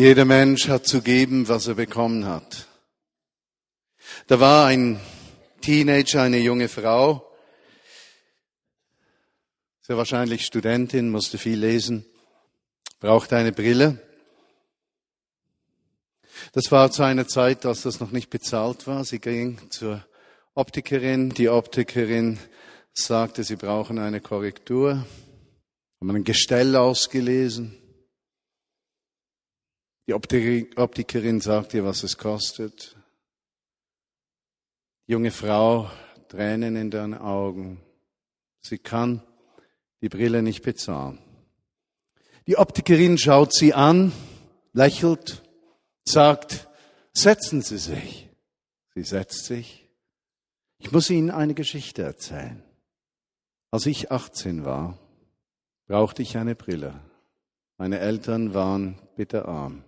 Jeder Mensch hat zu geben, was er bekommen hat. Da war ein Teenager, eine junge Frau, sehr wahrscheinlich Studentin, musste viel lesen, brauchte eine Brille. Das war zu einer Zeit, dass das noch nicht bezahlt war. Sie ging zur Optikerin. Die Optikerin sagte, sie brauchen eine Korrektur. Haben ein Gestell ausgelesen. Die Optikerin sagt ihr, was es kostet. Die junge Frau, Tränen in den Augen. Sie kann die Brille nicht bezahlen. Die Optikerin schaut sie an, lächelt, sagt, setzen Sie sich. Sie setzt sich. Ich muss Ihnen eine Geschichte erzählen. Als ich 18 war, brauchte ich eine Brille. Meine Eltern waren bitterarm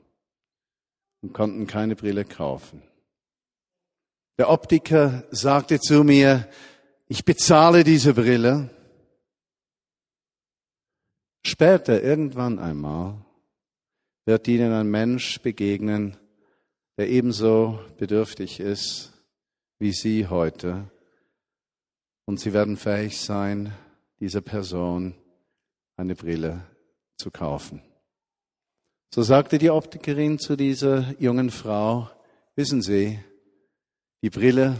und konnten keine Brille kaufen. Der Optiker sagte zu mir, ich bezahle diese Brille. Später, irgendwann einmal, wird ihnen ein Mensch begegnen, der ebenso bedürftig ist wie Sie heute. Und Sie werden fähig sein, dieser Person eine Brille zu kaufen. So sagte die Optikerin zu dieser jungen Frau, wissen Sie, die Brille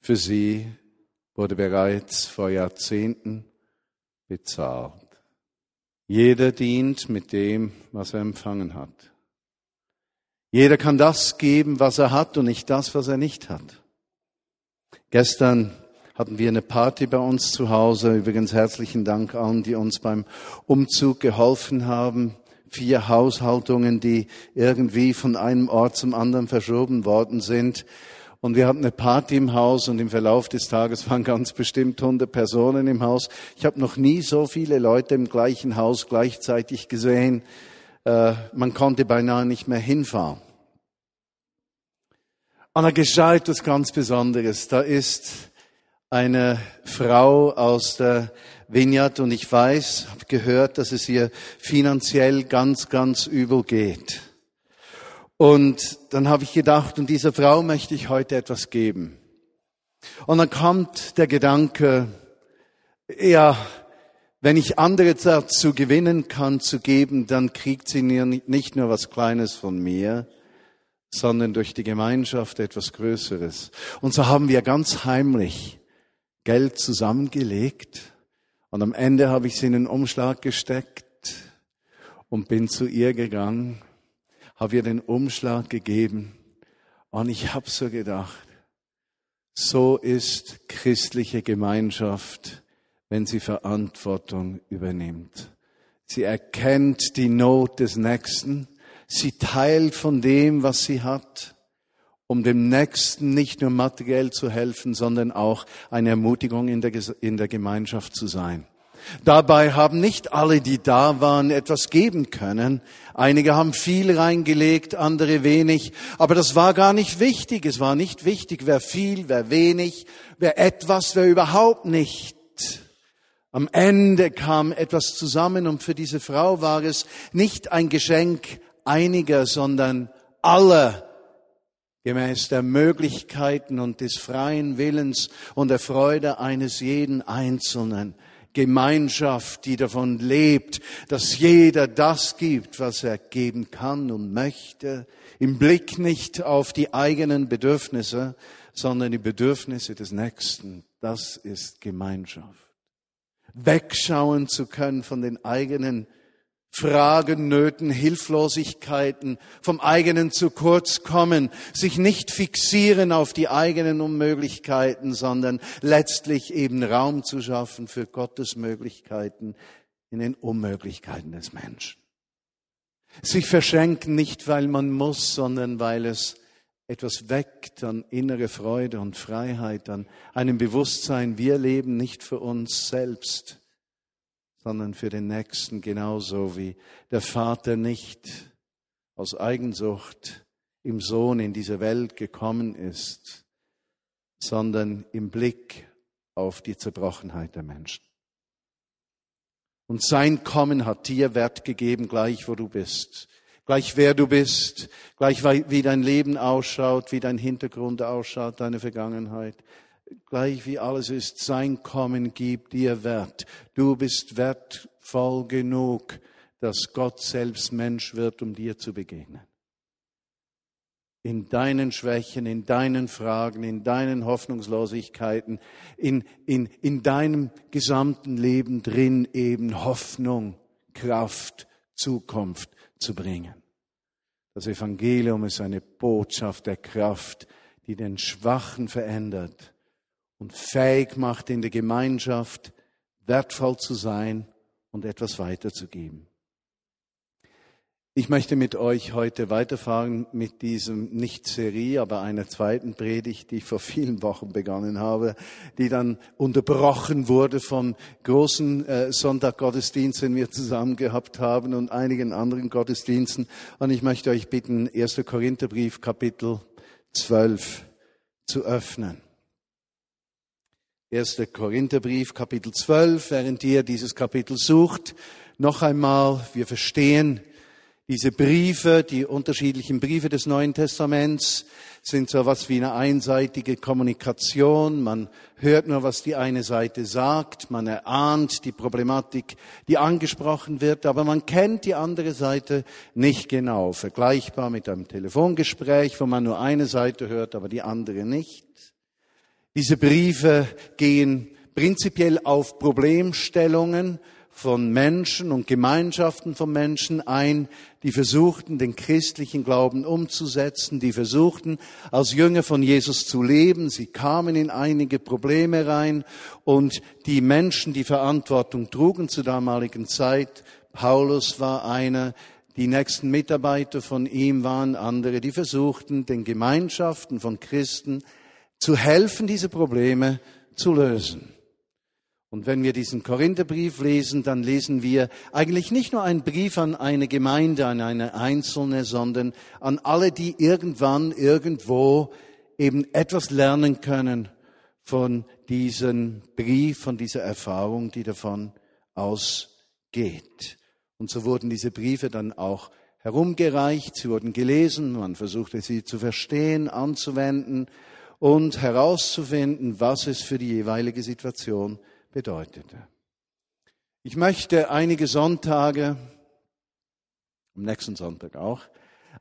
für Sie wurde bereits vor Jahrzehnten bezahlt. Jeder dient mit dem, was er empfangen hat. Jeder kann das geben, was er hat und nicht das, was er nicht hat. Gestern hatten wir eine Party bei uns zu Hause. Übrigens herzlichen Dank allen, die uns beim Umzug geholfen haben vier Haushaltungen, die irgendwie von einem Ort zum anderen verschoben worden sind. Und wir hatten eine Party im Haus und im Verlauf des Tages waren ganz bestimmt 100 Personen im Haus. Ich habe noch nie so viele Leute im gleichen Haus gleichzeitig gesehen. Äh, man konnte beinahe nicht mehr hinfahren. Und da geschah etwas ganz Besonderes. Da ist eine Frau aus der Vineyard und ich weiß, habe gehört, dass es ihr finanziell ganz, ganz übel geht. Und dann habe ich gedacht, und dieser Frau möchte ich heute etwas geben. Und dann kommt der Gedanke, ja, wenn ich andere dazu gewinnen kann, zu geben, dann kriegt sie nicht nur was Kleines von mir, sondern durch die Gemeinschaft etwas Größeres. Und so haben wir ganz heimlich Geld zusammengelegt und am Ende habe ich sie in den Umschlag gesteckt und bin zu ihr gegangen, habe ihr den Umschlag gegeben. Und ich habe so gedacht, so ist christliche Gemeinschaft, wenn sie Verantwortung übernimmt. Sie erkennt die Not des Nächsten, sie teilt von dem, was sie hat, um dem Nächsten nicht nur materiell zu helfen, sondern auch eine Ermutigung in der, in der Gemeinschaft zu sein. Dabei haben nicht alle, die da waren, etwas geben können. Einige haben viel reingelegt, andere wenig. Aber das war gar nicht wichtig. Es war nicht wichtig, wer viel, wer wenig, wer etwas, wer überhaupt nicht. Am Ende kam etwas zusammen und für diese Frau war es nicht ein Geschenk einiger, sondern aller gemäß der Möglichkeiten und des freien Willens und der Freude eines jeden Einzelnen. Gemeinschaft, die davon lebt, dass jeder das gibt, was er geben kann und möchte, im Blick nicht auf die eigenen Bedürfnisse, sondern die Bedürfnisse des Nächsten. Das ist Gemeinschaft. Wegschauen zu können von den eigenen Fragen, Nöten, Hilflosigkeiten, vom eigenen zu kurz kommen, sich nicht fixieren auf die eigenen Unmöglichkeiten, sondern letztlich eben Raum zu schaffen für Gottes Möglichkeiten in den Unmöglichkeiten des Menschen. Sich verschenken nicht, weil man muss, sondern weil es etwas weckt an innere Freude und Freiheit, an einem Bewusstsein, wir leben nicht für uns selbst, sondern für den Nächsten genauso wie der Vater nicht aus Eigensucht im Sohn in diese Welt gekommen ist, sondern im Blick auf die Zerbrochenheit der Menschen. Und sein Kommen hat dir Wert gegeben, gleich wo du bist Gleich wer du bist, gleich wie dein Leben ausschaut, wie dein Hintergrund ausschaut, deine Vergangenheit. Gleich wie alles ist, sein Kommen gibt dir Wert. Du bist wertvoll genug, dass Gott selbst Mensch wird, um dir zu begegnen. In deinen Schwächen, in deinen Fragen, in deinen Hoffnungslosigkeiten, in, in, in deinem gesamten Leben drin eben Hoffnung, Kraft, Zukunft zu bringen. Das Evangelium ist eine Botschaft der Kraft, die den Schwachen verändert und fähig macht, in der Gemeinschaft wertvoll zu sein und etwas weiterzugeben. Ich möchte mit euch heute weiterfahren mit diesem nicht Serie, aber einer zweiten Predigt, die ich vor vielen Wochen begonnen habe, die dann unterbrochen wurde von großen äh, Sonntaggottesdiensten, den wir zusammen gehabt haben und einigen anderen Gottesdiensten. Und ich möchte euch bitten, 1. Korintherbrief Kapitel 12 zu öffnen. 1. Korintherbrief Kapitel 12, während ihr dieses Kapitel sucht, noch einmal, wir verstehen, diese Briefe, die unterschiedlichen Briefe des Neuen Testaments, sind so was wie eine einseitige Kommunikation. Man hört nur, was die eine Seite sagt. Man erahnt die Problematik, die angesprochen wird, aber man kennt die andere Seite nicht genau. Vergleichbar mit einem Telefongespräch, wo man nur eine Seite hört, aber die andere nicht. Diese Briefe gehen prinzipiell auf Problemstellungen von Menschen und Gemeinschaften von Menschen ein, die versuchten, den christlichen Glauben umzusetzen, die versuchten, als Jünger von Jesus zu leben. Sie kamen in einige Probleme rein und die Menschen, die Verantwortung trugen zur damaligen Zeit, Paulus war einer, die nächsten Mitarbeiter von ihm waren andere, die versuchten, den Gemeinschaften von Christen zu helfen, diese Probleme zu lösen. Und wenn wir diesen Korintherbrief lesen, dann lesen wir eigentlich nicht nur einen Brief an eine Gemeinde, an eine einzelne, sondern an alle, die irgendwann, irgendwo eben etwas lernen können von diesem Brief, von dieser Erfahrung, die davon ausgeht. Und so wurden diese Briefe dann auch herumgereicht, sie wurden gelesen, man versuchte sie zu verstehen, anzuwenden und herauszufinden, was es für die jeweilige Situation bedeutete. Ich möchte einige Sonntage, am nächsten Sonntag auch,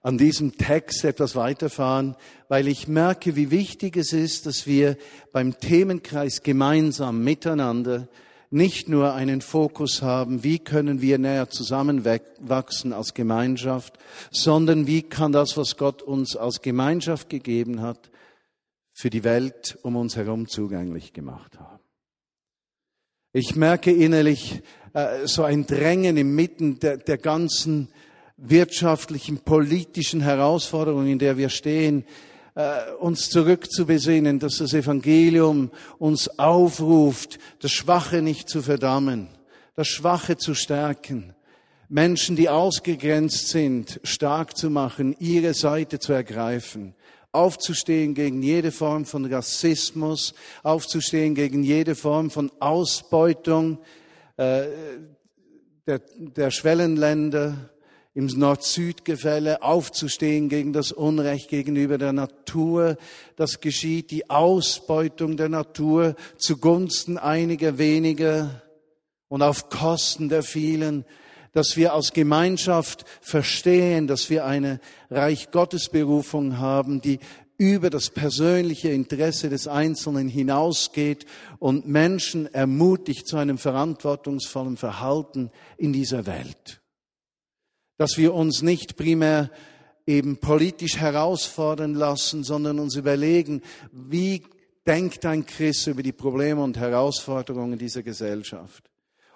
an diesem Text etwas weiterfahren, weil ich merke, wie wichtig es ist, dass wir beim Themenkreis gemeinsam miteinander nicht nur einen Fokus haben, wie können wir näher zusammenwachsen als Gemeinschaft, sondern wie kann das, was Gott uns als Gemeinschaft gegeben hat, für die Welt um uns herum zugänglich gemacht haben. Ich merke innerlich äh, so ein Drängen inmitten der, der ganzen wirtschaftlichen, politischen Herausforderungen, in der wir stehen, äh, uns zurückzubesinnen, dass das Evangelium uns aufruft, das Schwache nicht zu verdammen, das Schwache zu stärken, Menschen, die ausgegrenzt sind, stark zu machen, ihre Seite zu ergreifen aufzustehen gegen jede Form von Rassismus, aufzustehen gegen jede Form von Ausbeutung äh, der, der Schwellenländer im Nord-Süd-Gefälle, aufzustehen gegen das Unrecht gegenüber der Natur. Das geschieht, die Ausbeutung der Natur zugunsten einiger weniger und auf Kosten der vielen dass wir als Gemeinschaft verstehen, dass wir eine Reich Gottes Berufung haben, die über das persönliche Interesse des Einzelnen hinausgeht und Menschen ermutigt zu einem verantwortungsvollen Verhalten in dieser Welt. Dass wir uns nicht primär eben politisch herausfordern lassen, sondern uns überlegen, wie denkt ein Christ über die Probleme und Herausforderungen dieser Gesellschaft?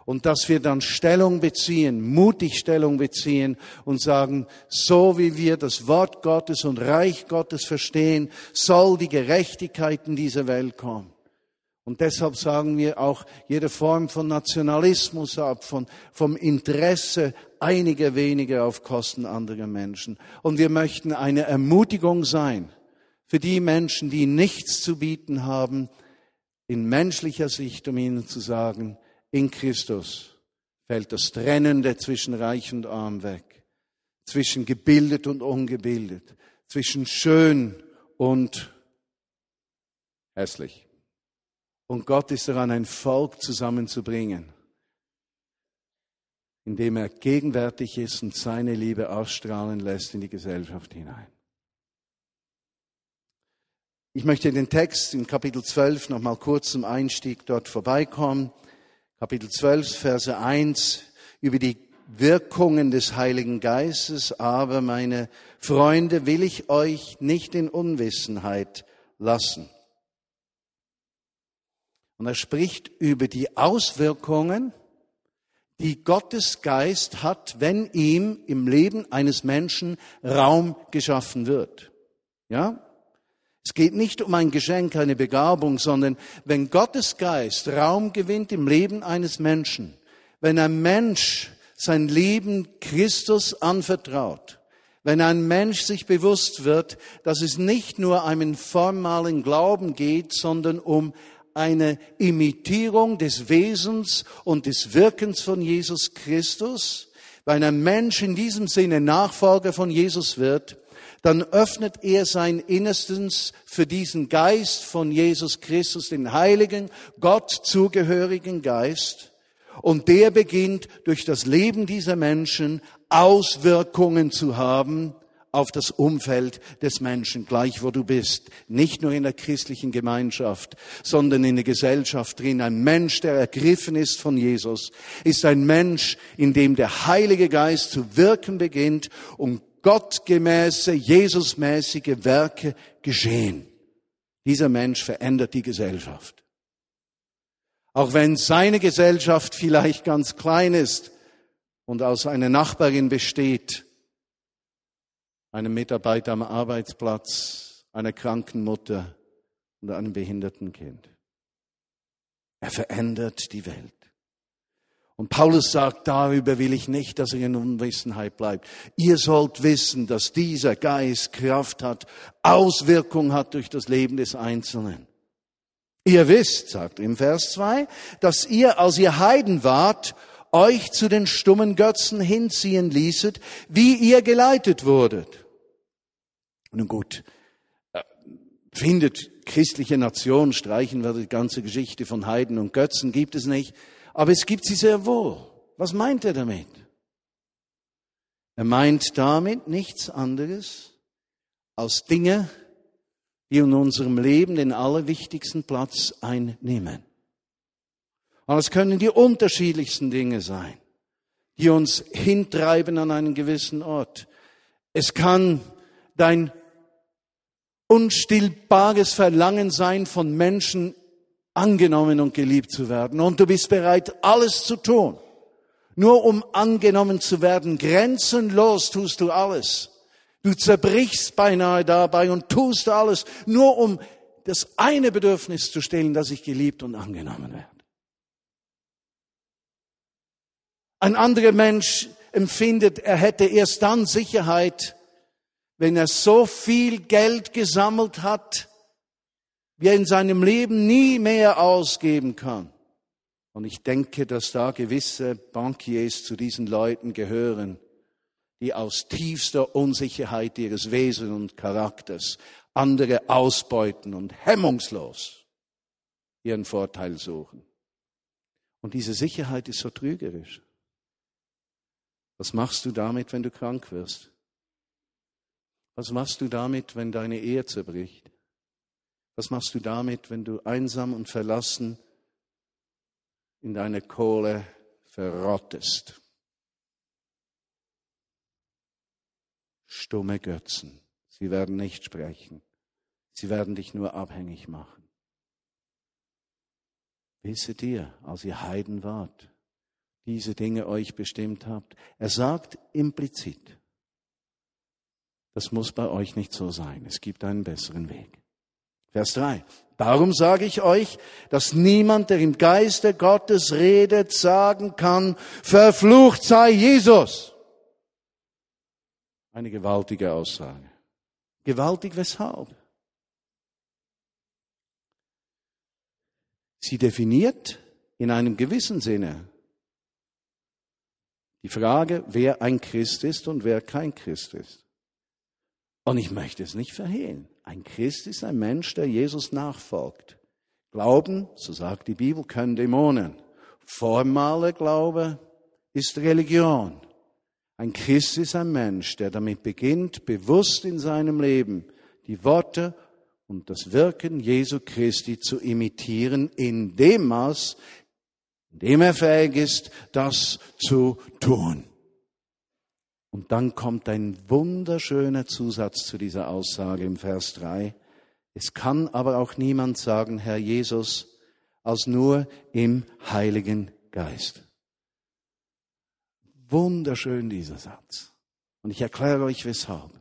Und dass wir dann Stellung beziehen, mutig Stellung beziehen und sagen, so wie wir das Wort Gottes und Reich Gottes verstehen, soll die Gerechtigkeit in diese Welt kommen. Und deshalb sagen wir auch jede Form von Nationalismus ab, von, vom Interesse einiger weniger auf Kosten anderer Menschen. Und wir möchten eine Ermutigung sein für die Menschen, die nichts zu bieten haben, in menschlicher Sicht, um ihnen zu sagen, in Christus fällt das Trennende zwischen Reich und Arm weg. zwischen gebildet und ungebildet, zwischen schön und hässlich. Und Gott ist daran, ein Volk zusammenzubringen, indem er gegenwärtig ist und seine Liebe ausstrahlen lässt in die Gesellschaft hinein. Ich möchte den Text in Kapitel 12 noch mal kurz zum Einstieg dort vorbeikommen. Kapitel 12, Verse 1 über die Wirkungen des Heiligen Geistes, aber meine Freunde, will ich euch nicht in Unwissenheit lassen. Und er spricht über die Auswirkungen, die Gottes Geist hat, wenn ihm im Leben eines Menschen Raum geschaffen wird. Ja? Es geht nicht um ein Geschenk, eine Begabung, sondern wenn Gottes Geist Raum gewinnt im Leben eines Menschen, wenn ein Mensch sein Leben Christus anvertraut, wenn ein Mensch sich bewusst wird, dass es nicht nur einen formalen Glauben geht, sondern um eine Imitierung des Wesens und des Wirkens von Jesus Christus, wenn ein Mensch in diesem Sinne Nachfolger von Jesus wird, dann öffnet er sein Innerstens für diesen Geist von Jesus Christus, den heiligen, Gott zugehörigen Geist. Und der beginnt durch das Leben dieser Menschen Auswirkungen zu haben auf das Umfeld des Menschen, gleich wo du bist. Nicht nur in der christlichen Gemeinschaft, sondern in der Gesellschaft drin. Ein Mensch, der ergriffen ist von Jesus, ist ein Mensch, in dem der Heilige Geist zu wirken beginnt und gottgemäße, Jesusmäßige Werke geschehen. Dieser Mensch verändert die Gesellschaft. Auch wenn seine Gesellschaft vielleicht ganz klein ist und aus einer Nachbarin besteht, einem Mitarbeiter am Arbeitsplatz, einer kranken Mutter und einem behinderten Kind. Er verändert die Welt. Und Paulus sagt, darüber will ich nicht, dass ihr in Unwissenheit bleibt. Ihr sollt wissen, dass dieser Geist Kraft hat, Auswirkung hat durch das Leben des Einzelnen. Ihr wisst, sagt im Vers 2, dass ihr, als ihr Heiden wart, euch zu den stummen Götzen hinziehen ließet, wie ihr geleitet wurdet. Nun gut, äh, findet christliche Nation, streichen wir die ganze Geschichte von Heiden und Götzen, gibt es nicht. Aber es gibt sie sehr wohl. Was meint er damit? Er meint damit nichts anderes als Dinge, die in unserem Leben den allerwichtigsten Platz einnehmen. Und es können die unterschiedlichsten Dinge sein, die uns hintreiben an einen gewissen Ort. Es kann dein unstillbares Verlangen sein, von Menschen angenommen und geliebt zu werden. Und du bist bereit, alles zu tun. Nur um angenommen zu werden, grenzenlos tust du alles. Du zerbrichst beinahe dabei und tust alles, nur um das eine Bedürfnis zu stellen, dass ich geliebt und angenommen werde. Ein anderer Mensch empfindet, er hätte erst dann Sicherheit, wenn er so viel Geld gesammelt hat, wie er in seinem Leben nie mehr ausgeben kann. Und ich denke, dass da gewisse Bankiers zu diesen Leuten gehören, die aus tiefster Unsicherheit ihres Wesens und Charakters andere ausbeuten und hemmungslos ihren Vorteil suchen. Und diese Sicherheit ist so trügerisch. Was machst du damit, wenn du krank wirst? Was machst du damit, wenn deine Ehe zerbricht? Was machst du damit, wenn du einsam und verlassen in deiner Kohle verrottest? Stumme Götzen. Sie werden nicht sprechen. Sie werden dich nur abhängig machen. Wisset ihr, als ihr Heiden wart, diese Dinge euch bestimmt habt? Er sagt implizit, das muss bei euch nicht so sein. Es gibt einen besseren Weg. Vers 3. Darum sage ich euch, dass niemand, der im Geiste Gottes redet, sagen kann, verflucht sei Jesus. Eine gewaltige Aussage. Gewaltig weshalb? Sie definiert in einem gewissen Sinne Die Frage, wer ein Christ ist und wer kein Christ ist. Und ich möchte es nicht verhehlen. Ein Christ ist ein Mensch, der Jesus nachfolgt. Glauben, so sagt die Bibel, können Dämonen. Formale Glaube ist Religion. Ein Christ ist ein Mensch, der damit beginnt, bewusst in seinem Leben die Worte und das Wirken Jesu Christi zu imitieren, in dem Maß, in dem er fähig ist, das zu tun. Und dann kommt ein wunderschöner Zusatz zu dieser Aussage im Vers 3. Es kann aber auch niemand sagen, Herr Jesus, als nur im Heiligen Geist. Wunderschön dieser Satz. Und ich erkläre euch weshalb.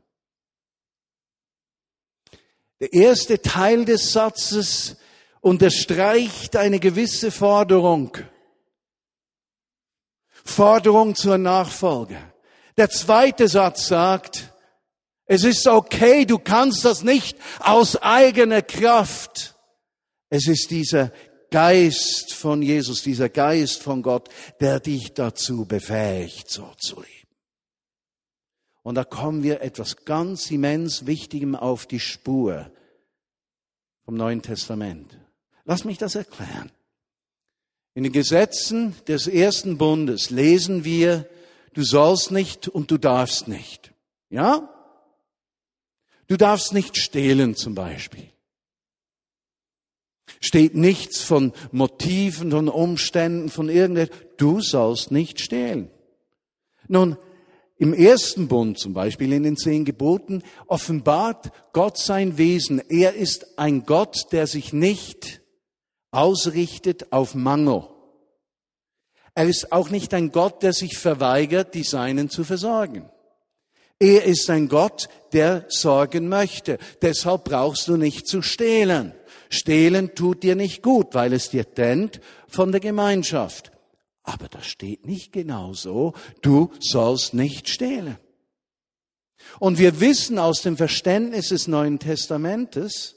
Der erste Teil des Satzes unterstreicht eine gewisse Forderung. Forderung zur Nachfolge. Der zweite Satz sagt, es ist okay, du kannst das nicht aus eigener Kraft. Es ist dieser Geist von Jesus, dieser Geist von Gott, der dich dazu befähigt, so zu leben. Und da kommen wir etwas ganz immens Wichtigem auf die Spur vom Neuen Testament. Lass mich das erklären. In den Gesetzen des ersten Bundes lesen wir, du sollst nicht und du darfst nicht. Ja? Du darfst nicht stehlen zum Beispiel. Steht nichts von Motiven, von Umständen, von irgendetwas. Du sollst nicht stehlen. Nun, im ersten Bund zum Beispiel in den zehn Geboten offenbart Gott sein Wesen. Er ist ein Gott, der sich nicht ausrichtet auf Mangel. Er ist auch nicht ein Gott, der sich verweigert, die Seinen zu versorgen. Er ist ein Gott, der sorgen möchte. Deshalb brauchst du nicht zu stehlen. Stehlen tut dir nicht gut, weil es dir trennt von der Gemeinschaft. Aber das steht nicht genau so. Du sollst nicht stehlen. Und wir wissen aus dem Verständnis des Neuen Testamentes,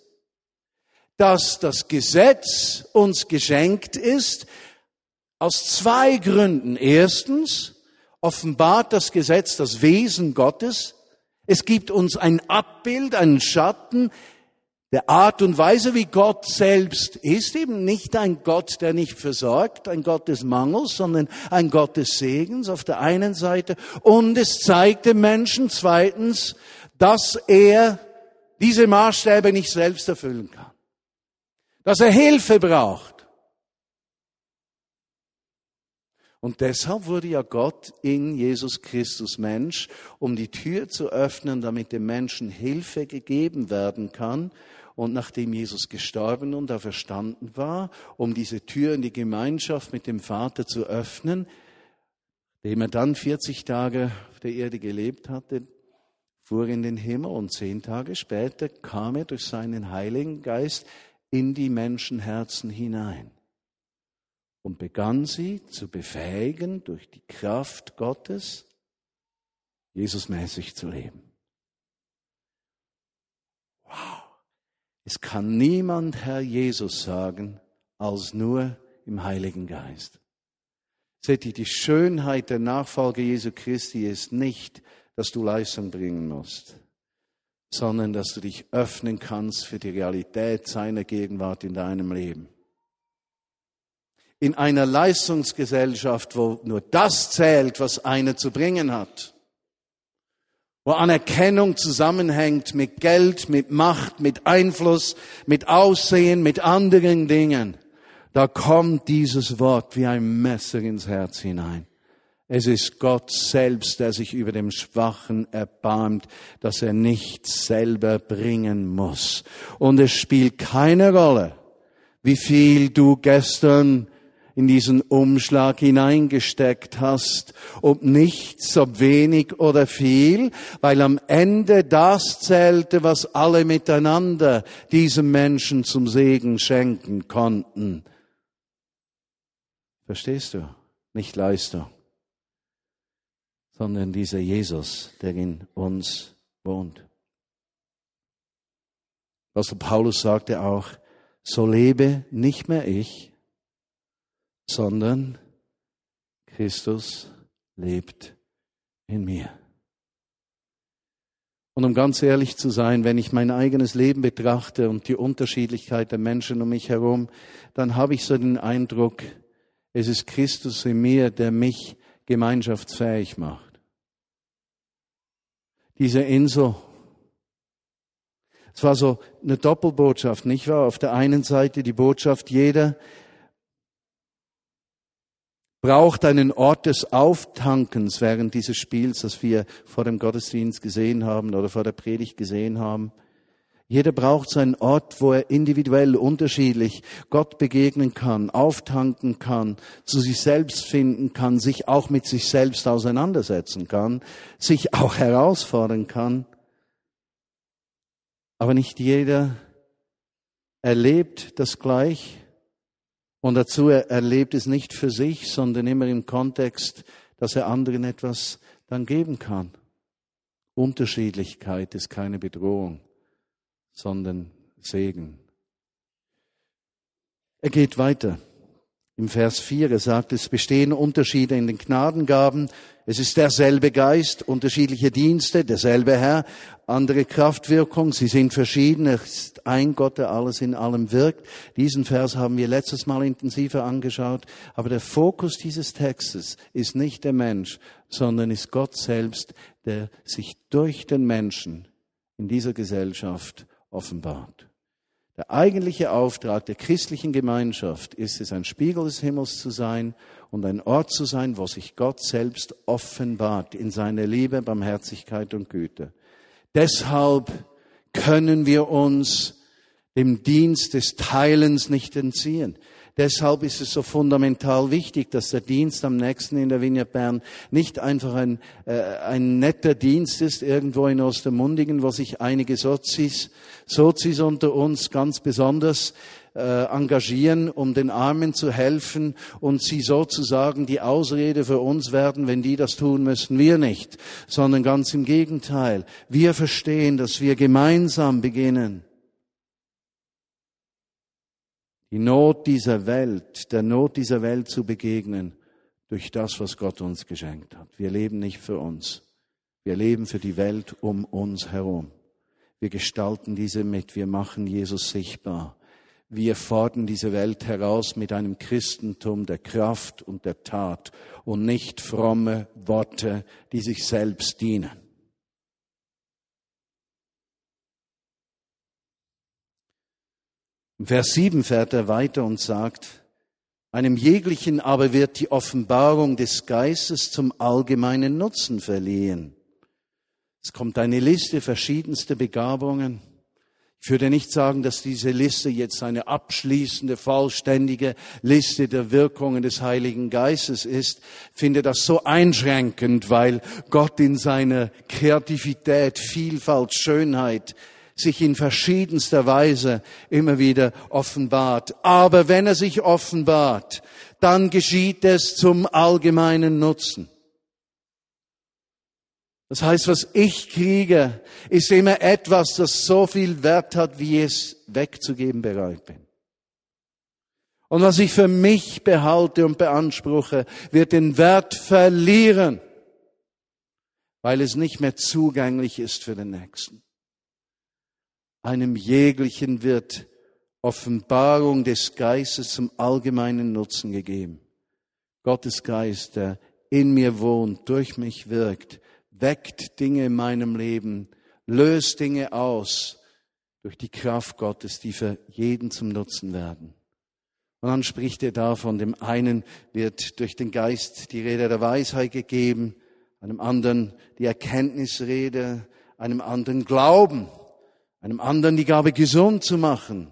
dass das Gesetz uns geschenkt ist aus zwei Gründen. Erstens offenbart das Gesetz das Wesen Gottes. Es gibt uns ein Abbild, einen Schatten der Art und Weise, wie Gott selbst ist, eben nicht ein Gott, der nicht versorgt, ein Gott des Mangels, sondern ein Gott des Segens auf der einen Seite. Und es zeigt dem Menschen zweitens, dass er diese Maßstäbe nicht selbst erfüllen kann. Dass er Hilfe braucht. Und deshalb wurde ja Gott in Jesus Christus Mensch, um die Tür zu öffnen, damit dem Menschen Hilfe gegeben werden kann. Und nachdem Jesus gestorben und auferstanden war, um diese Tür in die Gemeinschaft mit dem Vater zu öffnen, dem er dann 40 Tage auf der Erde gelebt hatte, fuhr in den Himmel und zehn Tage später kam er durch seinen Heiligen Geist in die Menschenherzen hinein und begann sie zu befähigen, durch die Kraft Gottes Jesusmäßig zu leben. Wow. Es kann niemand Herr Jesus sagen, als nur im Heiligen Geist. Seht ihr, die Schönheit der Nachfolge Jesu Christi ist nicht, dass du Leistung bringen musst, sondern dass du dich öffnen kannst für die Realität seiner Gegenwart in deinem Leben in einer Leistungsgesellschaft, wo nur das zählt, was einer zu bringen hat, wo Anerkennung zusammenhängt mit Geld, mit Macht, mit Einfluss, mit Aussehen, mit anderen Dingen, da kommt dieses Wort wie ein Messer ins Herz hinein. Es ist Gott selbst, der sich über dem Schwachen erbarmt, dass er nichts selber bringen muss. Und es spielt keine Rolle, wie viel du gestern in diesen Umschlag hineingesteckt hast, ob nichts, ob wenig oder viel, weil am Ende das zählte, was alle miteinander diesem Menschen zum Segen schenken konnten. Verstehst du? Nicht Leistung, sondern dieser Jesus, der in uns wohnt. Was Paulus sagte auch, so lebe nicht mehr ich, sondern Christus lebt in mir. Und um ganz ehrlich zu sein, wenn ich mein eigenes Leben betrachte und die Unterschiedlichkeit der Menschen um mich herum, dann habe ich so den Eindruck, es ist Christus in mir, der mich gemeinschaftsfähig macht. Diese Insel, es war so eine Doppelbotschaft, nicht wahr? Auf der einen Seite die Botschaft, jeder braucht einen Ort des Auftankens während dieses Spiels, das wir vor dem Gottesdienst gesehen haben oder vor der Predigt gesehen haben. Jeder braucht seinen Ort, wo er individuell unterschiedlich Gott begegnen kann, auftanken kann, zu sich selbst finden kann, sich auch mit sich selbst auseinandersetzen kann, sich auch herausfordern kann. Aber nicht jeder erlebt das gleich und dazu er erlebt es nicht für sich, sondern immer im Kontext, dass er anderen etwas dann geben kann. Unterschiedlichkeit ist keine Bedrohung sondern Segen. Er geht weiter. Im Vers 4, er sagt, es bestehen Unterschiede in den Gnadengaben. Es ist derselbe Geist, unterschiedliche Dienste, derselbe Herr, andere Kraftwirkung. Sie sind verschieden. Es ist ein Gott, der alles in allem wirkt. Diesen Vers haben wir letztes Mal intensiver angeschaut. Aber der Fokus dieses Textes ist nicht der Mensch, sondern ist Gott selbst, der sich durch den Menschen in dieser Gesellschaft offenbart. Der eigentliche Auftrag der christlichen Gemeinschaft ist es, ein Spiegel des Himmels zu sein und ein Ort zu sein, wo sich Gott selbst offenbart in seiner Liebe, Barmherzigkeit und Güte. Deshalb können wir uns dem Dienst des Teilens nicht entziehen. Deshalb ist es so fundamental wichtig, dass der Dienst am nächsten in der Vignette Bern nicht einfach ein, äh, ein netter Dienst ist irgendwo in Ostermundigen, wo sich einige Sozis, Sozis unter uns ganz besonders äh, engagieren, um den Armen zu helfen und sie sozusagen die Ausrede für uns werden, wenn die das tun, müssen wir nicht, sondern ganz im Gegenteil. Wir verstehen, dass wir gemeinsam beginnen die Not dieser Welt, der Not dieser Welt zu begegnen durch das, was Gott uns geschenkt hat. Wir leben nicht für uns. Wir leben für die Welt um uns herum. Wir gestalten diese mit. Wir machen Jesus sichtbar. Wir fordern diese Welt heraus mit einem Christentum der Kraft und der Tat und nicht fromme Worte, die sich selbst dienen. Vers 7 fährt er weiter und sagt, einem jeglichen aber wird die Offenbarung des Geistes zum allgemeinen Nutzen verliehen. Es kommt eine Liste verschiedenster Begabungen. Ich würde nicht sagen, dass diese Liste jetzt eine abschließende, vollständige Liste der Wirkungen des Heiligen Geistes ist. Ich finde das so einschränkend, weil Gott in seiner Kreativität, Vielfalt, Schönheit sich in verschiedenster Weise immer wieder offenbart. Aber wenn er sich offenbart, dann geschieht es zum allgemeinen Nutzen. Das heißt, was ich kriege, ist immer etwas, das so viel Wert hat, wie es wegzugeben bereit bin. Und was ich für mich behalte und beanspruche, wird den Wert verlieren, weil es nicht mehr zugänglich ist für den Nächsten einem jeglichen wird Offenbarung des Geistes zum allgemeinen Nutzen gegeben. Gottes Geist, der in mir wohnt, durch mich wirkt, weckt Dinge in meinem Leben, löst Dinge aus durch die Kraft Gottes, die für jeden zum Nutzen werden. Und dann spricht er da von dem einen wird durch den Geist die Rede der Weisheit gegeben, einem anderen die Erkenntnisrede, einem anderen Glauben einem anderen die Gabe gesund zu machen,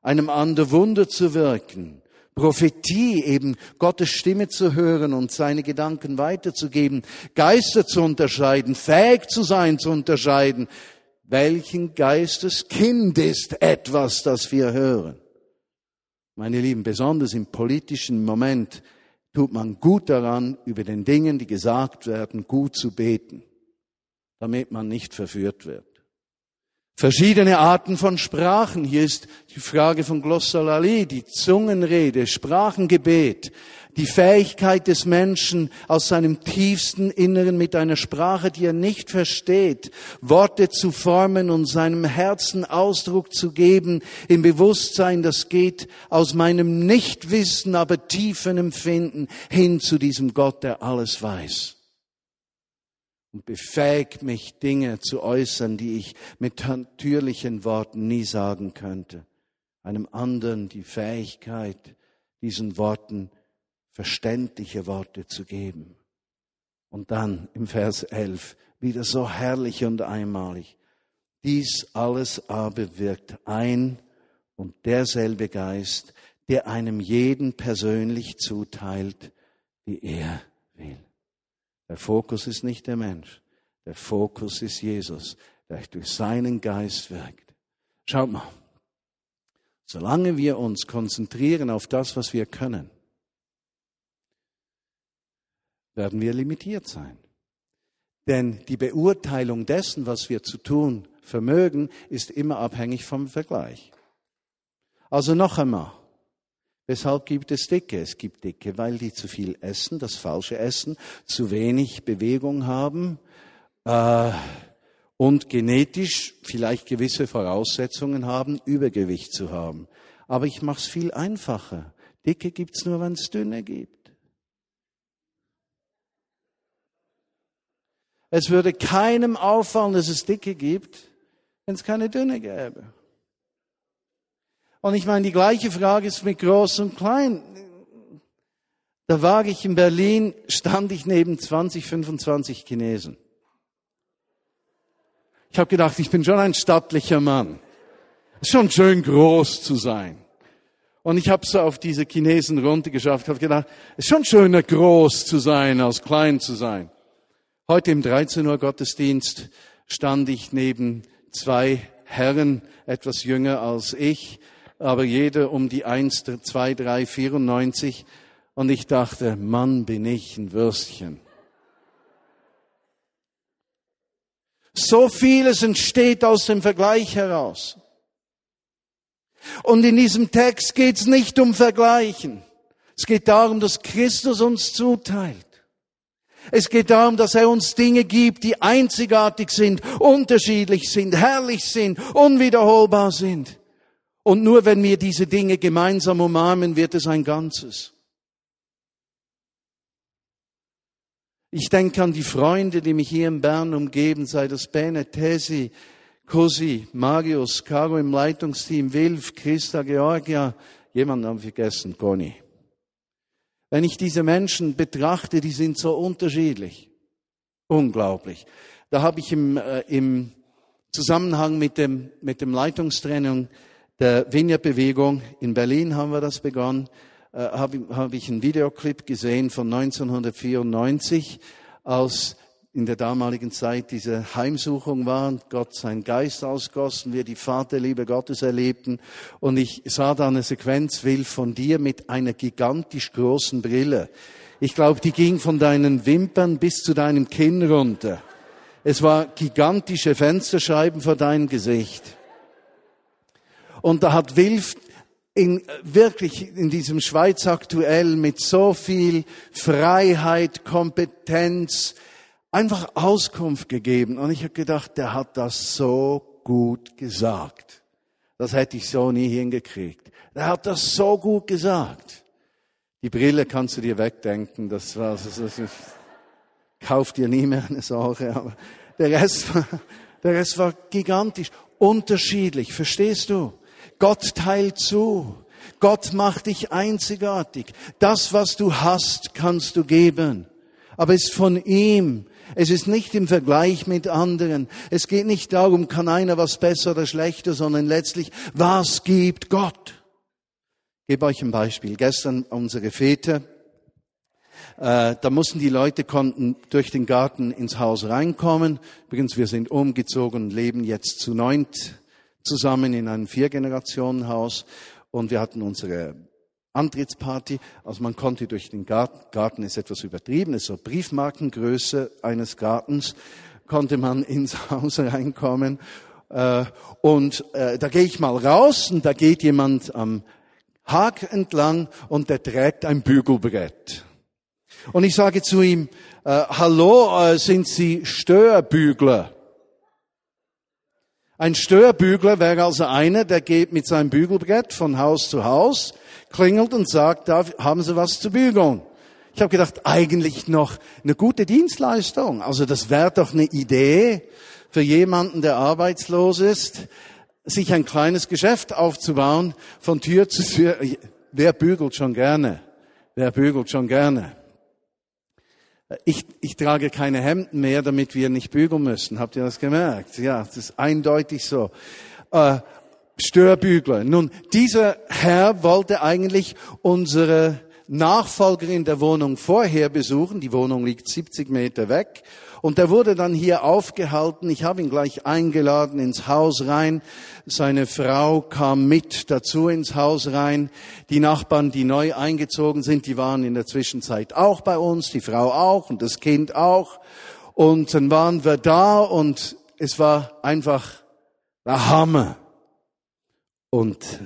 einem anderen Wunder zu wirken, Prophetie, eben Gottes Stimme zu hören und seine Gedanken weiterzugeben, Geister zu unterscheiden, fähig zu sein zu unterscheiden, welchen Geistes Kind ist etwas, das wir hören. Meine Lieben, besonders im politischen Moment tut man gut daran, über den Dingen, die gesagt werden, gut zu beten, damit man nicht verführt wird. Verschiedene Arten von Sprachen. Hier ist die Frage von Glossolalie, die Zungenrede, Sprachengebet, die Fähigkeit des Menschen aus seinem tiefsten Inneren mit einer Sprache, die er nicht versteht, Worte zu formen und seinem Herzen Ausdruck zu geben, im Bewusstsein, das geht aus meinem Nichtwissen, aber tiefen Empfinden hin zu diesem Gott, der alles weiß und befähigt mich, Dinge zu äußern, die ich mit natürlichen Worten nie sagen könnte. Einem anderen die Fähigkeit, diesen Worten verständliche Worte zu geben. Und dann im Vers 11 wieder so herrlich und einmalig. Dies alles aber wirkt ein und derselbe Geist, der einem jeden persönlich zuteilt, wie er will. Der Fokus ist nicht der Mensch. Der Fokus ist Jesus, der durch seinen Geist wirkt. Schaut mal. Solange wir uns konzentrieren auf das, was wir können, werden wir limitiert sein. Denn die Beurteilung dessen, was wir zu tun vermögen, ist immer abhängig vom Vergleich. Also noch einmal, Weshalb gibt es Dicke? Es gibt Dicke, weil die zu viel essen, das falsche Essen, zu wenig Bewegung haben äh, und genetisch vielleicht gewisse Voraussetzungen haben, Übergewicht zu haben. Aber ich mache es viel einfacher. Dicke gibt's nur, wenn es dünne gibt. Es würde keinem auffallen, dass es Dicke gibt, wenn es keine dünne gäbe. Und ich meine, die gleiche Frage ist mit groß und klein. Da war ich in Berlin, stand ich neben 20, 25 Chinesen. Ich habe gedacht, ich bin schon ein stattlicher Mann. Es ist schon schön groß zu sein. Und ich habe so auf diese Chinesen runtergeschafft, habe gedacht, es ist schon schöner groß zu sein, als klein zu sein. Heute im 13 Uhr Gottesdienst stand ich neben zwei Herren, etwas jünger als ich, aber jeder um die 1, 2, 3, 94. Und ich dachte, Mann, bin ich ein Würstchen. So vieles entsteht aus dem Vergleich heraus. Und in diesem Text geht es nicht um Vergleichen. Es geht darum, dass Christus uns zuteilt. Es geht darum, dass er uns Dinge gibt, die einzigartig sind, unterschiedlich sind, herrlich sind, unwiederholbar sind. Und nur wenn wir diese Dinge gemeinsam umarmen, wird es ein Ganzes. Ich denke an die Freunde, die mich hier in Bern umgeben, sei das Bene, Tesi, Cosi, Marius, Caro im Leitungsteam, Wilf, Christa, Georgia, jemanden haben vergessen, Conny. Wenn ich diese Menschen betrachte, die sind so unterschiedlich. Unglaublich. Da habe ich im, äh, im Zusammenhang mit dem, mit dem Leitungstraining der Vineyard-Bewegung. In Berlin haben wir das begonnen. Äh, Habe hab ich einen Videoclip gesehen von 1994, als in der damaligen Zeit diese Heimsuchung war und Gott sein Geist ausgossen, wir die Vaterliebe Gottes erlebten. Und ich sah da eine Sequenz, Will, von dir mit einer gigantisch großen Brille. Ich glaube, die ging von deinen Wimpern bis zu deinem Kinn runter. Es war gigantische Fensterscheiben vor deinem Gesicht. Und da hat Wilf in, wirklich in diesem Schweiz aktuell mit so viel Freiheit, Kompetenz einfach Auskunft gegeben. Und ich habe gedacht, der hat das so gut gesagt. Das hätte ich so nie hingekriegt. Der hat das so gut gesagt. Die Brille kannst du dir wegdenken. Das war, das, das, das, kauf dir nie mehr eine Sorge. Aber der Rest war, der Rest war gigantisch, unterschiedlich. Verstehst du? Gott teilt zu. Gott macht dich einzigartig. Das, was du hast, kannst du geben. Aber es ist von ihm. Es ist nicht im Vergleich mit anderen. Es geht nicht darum, kann einer was besser oder schlechter, sondern letztlich, was gibt Gott? Ich gebe euch ein Beispiel. Gestern unsere Väter, äh, da mussten die Leute konnten durch den Garten ins Haus reinkommen. Übrigens, wir sind umgezogen und leben jetzt zu neunt zusammen in einem Vier-Generationen-Haus und wir hatten unsere Antrittsparty. Also man konnte durch den Garten, Garten ist etwas übertrieben, ist so Briefmarkengröße eines Gartens, konnte man ins Haus reinkommen Äh, und äh, da gehe ich mal raus und da geht jemand am Hag entlang und der trägt ein Bügelbrett. Und ich sage zu ihm, äh, hallo, äh, sind Sie Störbügler? Ein Störbügler wäre also einer, der geht mit seinem Bügelbrett von Haus zu Haus, klingelt und sagt, da haben Sie was zu bügeln. Ich habe gedacht, eigentlich noch eine gute Dienstleistung. Also das wäre doch eine Idee für jemanden, der arbeitslos ist, sich ein kleines Geschäft aufzubauen, von Tür zu Tür. Wer bügelt schon gerne? Wer bügelt schon gerne? Ich, ich trage keine Hemden mehr, damit wir nicht bügeln müssen. Habt ihr das gemerkt? Ja, das ist eindeutig so. Äh, Störbügler. Nun, dieser Herr wollte eigentlich unsere Nachfolgerin der Wohnung vorher besuchen. Die Wohnung liegt 70 Meter weg. Und er wurde dann hier aufgehalten. Ich habe ihn gleich eingeladen ins Haus rein. Seine Frau kam mit dazu ins Haus rein. Die Nachbarn, die neu eingezogen sind, die waren in der Zwischenzeit auch bei uns, die Frau auch und das Kind auch. Und dann waren wir da und es war einfach der Hammer. Und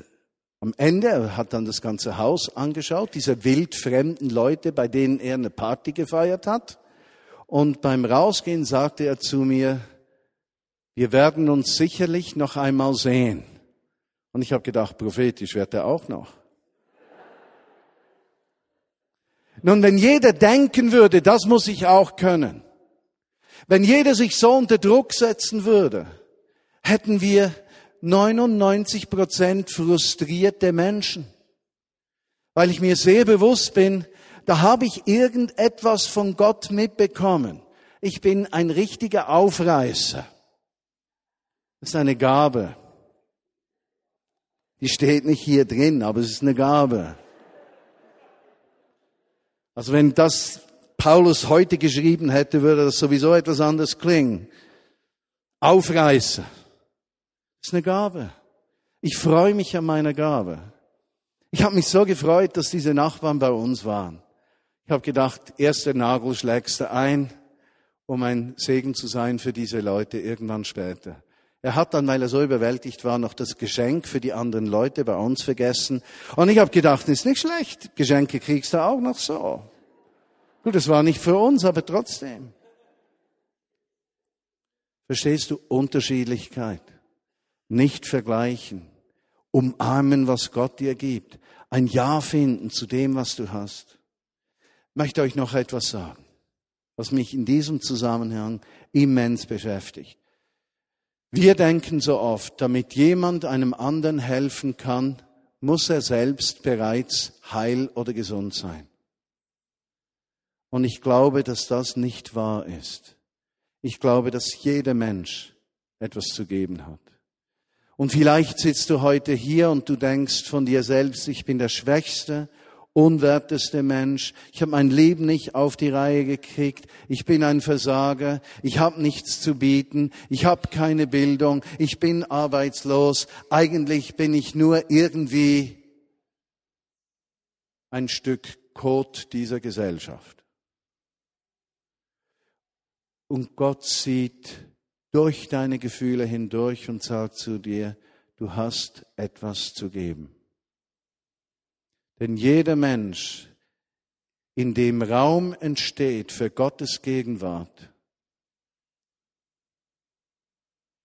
am Ende hat dann das ganze Haus angeschaut, diese wildfremden Leute, bei denen er eine Party gefeiert hat. Und beim Rausgehen sagte er zu mir, wir werden uns sicherlich noch einmal sehen. Und ich habe gedacht, prophetisch wird er auch noch. Nun, wenn jeder denken würde, das muss ich auch können, wenn jeder sich so unter Druck setzen würde, hätten wir 99 Prozent frustrierte Menschen. Weil ich mir sehr bewusst bin, da habe ich irgendetwas von Gott mitbekommen. Ich bin ein richtiger Aufreißer. Das ist eine Gabe. Die steht nicht hier drin, aber es ist eine Gabe. Also wenn das Paulus heute geschrieben hätte, würde das sowieso etwas anders klingen. Aufreißer. Das ist eine Gabe. Ich freue mich an meiner Gabe. Ich habe mich so gefreut, dass diese Nachbarn bei uns waren. Ich habe gedacht, erster Nagel schlägst du ein, um ein Segen zu sein für diese Leute irgendwann später. Er hat dann, weil er so überwältigt war, noch das Geschenk für die anderen Leute bei uns vergessen. Und ich habe gedacht, ist nicht schlecht. Geschenke kriegst du auch noch so. Gut, es war nicht für uns, aber trotzdem. Verstehst du Unterschiedlichkeit? Nicht vergleichen. Umarmen, was Gott dir gibt. Ein Ja finden zu dem, was du hast. Ich möchte euch noch etwas sagen, was mich in diesem Zusammenhang immens beschäftigt. Wir denken so oft, damit jemand einem anderen helfen kann, muss er selbst bereits heil oder gesund sein. Und ich glaube, dass das nicht wahr ist. Ich glaube, dass jeder Mensch etwas zu geben hat. Und vielleicht sitzt du heute hier und du denkst von dir selbst, ich bin der Schwächste, unwerteste Mensch, ich habe mein Leben nicht auf die Reihe gekriegt, ich bin ein Versager, ich habe nichts zu bieten, ich habe keine Bildung, ich bin arbeitslos, eigentlich bin ich nur irgendwie ein Stück Kot dieser Gesellschaft. Und Gott sieht durch deine Gefühle hindurch und sagt zu dir, du hast etwas zu geben. Denn jeder Mensch, in dem Raum entsteht für Gottes Gegenwart,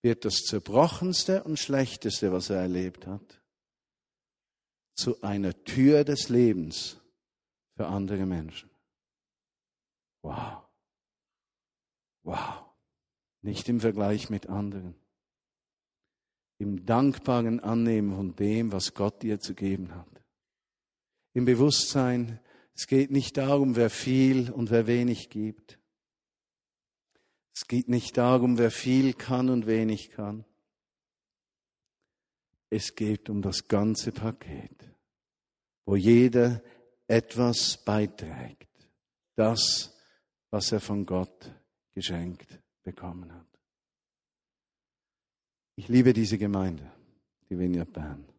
wird das Zerbrochenste und Schlechteste, was er erlebt hat, zu einer Tür des Lebens für andere Menschen. Wow. Wow. Nicht im Vergleich mit anderen. Im dankbaren Annehmen von dem, was Gott dir zu geben hat. Im Bewusstsein, es geht nicht darum, wer viel und wer wenig gibt. Es geht nicht darum, wer viel kann und wenig kann. Es geht um das ganze Paket, wo jeder etwas beiträgt. Das, was er von Gott geschenkt bekommen hat. Ich liebe diese Gemeinde, die Vineyard Bern.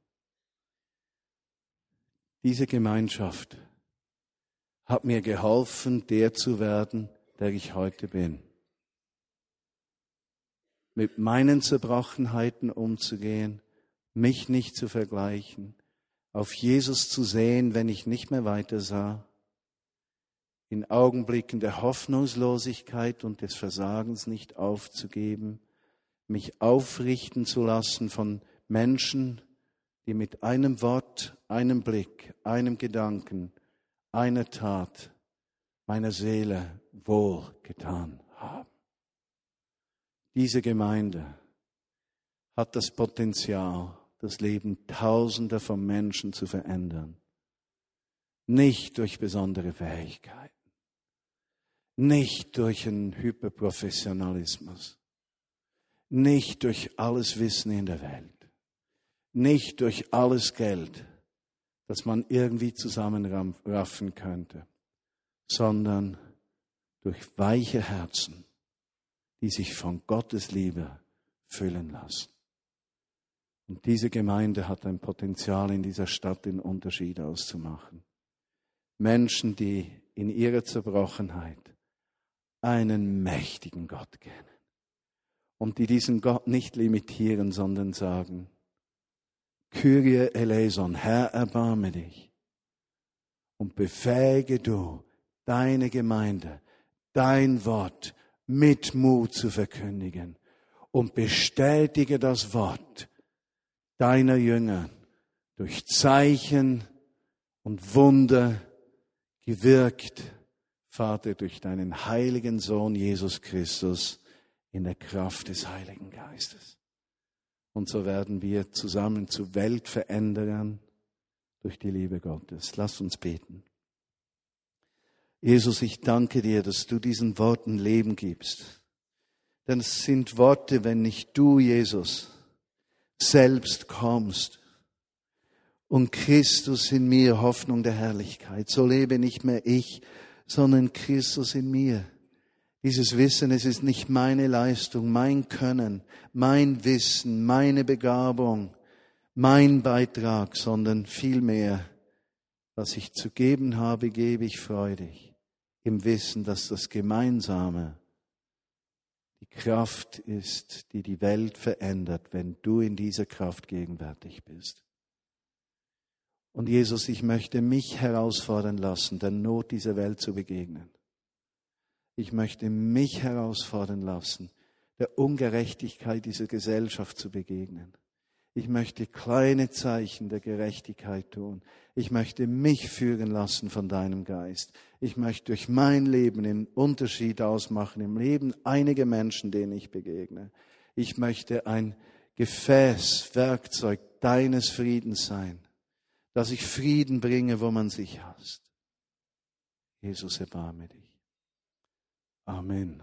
Diese Gemeinschaft hat mir geholfen, der zu werden, der ich heute bin. mit meinen Zerbrochenheiten umzugehen, mich nicht zu vergleichen, auf Jesus zu sehen, wenn ich nicht mehr weiter sah, in Augenblicken der Hoffnungslosigkeit und des Versagens nicht aufzugeben, mich aufrichten zu lassen von Menschen, die mit einem Wort, einem Blick, einem Gedanken, einer Tat meiner Seele wohlgetan haben. Diese Gemeinde hat das Potenzial, das Leben Tausender von Menschen zu verändern. Nicht durch besondere Fähigkeiten, nicht durch einen Hyperprofessionalismus, nicht durch alles Wissen in der Welt, nicht durch alles Geld, das man irgendwie zusammenraffen könnte, sondern durch weiche Herzen, die sich von Gottes Liebe füllen lassen. Und diese Gemeinde hat ein Potenzial, in dieser Stadt den Unterschied auszumachen. Menschen, die in ihrer Zerbrochenheit einen mächtigen Gott kennen und die diesen Gott nicht limitieren, sondern sagen, Kyrie eleison, Herr, erbarme dich und befähige du deine Gemeinde, dein Wort mit Mut zu verkündigen und bestätige das Wort deiner Jünger durch Zeichen und Wunder gewirkt, Vater, durch deinen heiligen Sohn Jesus Christus in der Kraft des Heiligen Geistes. Und so werden wir zusammen zu Weltveränderern durch die Liebe Gottes. Lass uns beten. Jesus, ich danke dir, dass du diesen Worten Leben gibst. Denn es sind Worte, wenn nicht du, Jesus, selbst kommst und Christus in mir, Hoffnung der Herrlichkeit. So lebe nicht mehr ich, sondern Christus in mir. Dieses Wissen, es ist nicht meine Leistung, mein Können, mein Wissen, meine Begabung, mein Beitrag, sondern vielmehr, was ich zu geben habe, gebe ich freudig, im Wissen, dass das Gemeinsame die Kraft ist, die die Welt verändert, wenn du in dieser Kraft gegenwärtig bist. Und Jesus, ich möchte mich herausfordern lassen, der Not dieser Welt zu begegnen. Ich möchte mich herausfordern lassen, der Ungerechtigkeit dieser Gesellschaft zu begegnen. Ich möchte kleine Zeichen der Gerechtigkeit tun. Ich möchte mich führen lassen von deinem Geist. Ich möchte durch mein Leben einen Unterschied ausmachen im Leben einiger Menschen, denen ich begegne. Ich möchte ein Gefäß, Werkzeug deines Friedens sein, dass ich Frieden bringe, wo man sich hasst. Jesus, erbarme dich. Amen.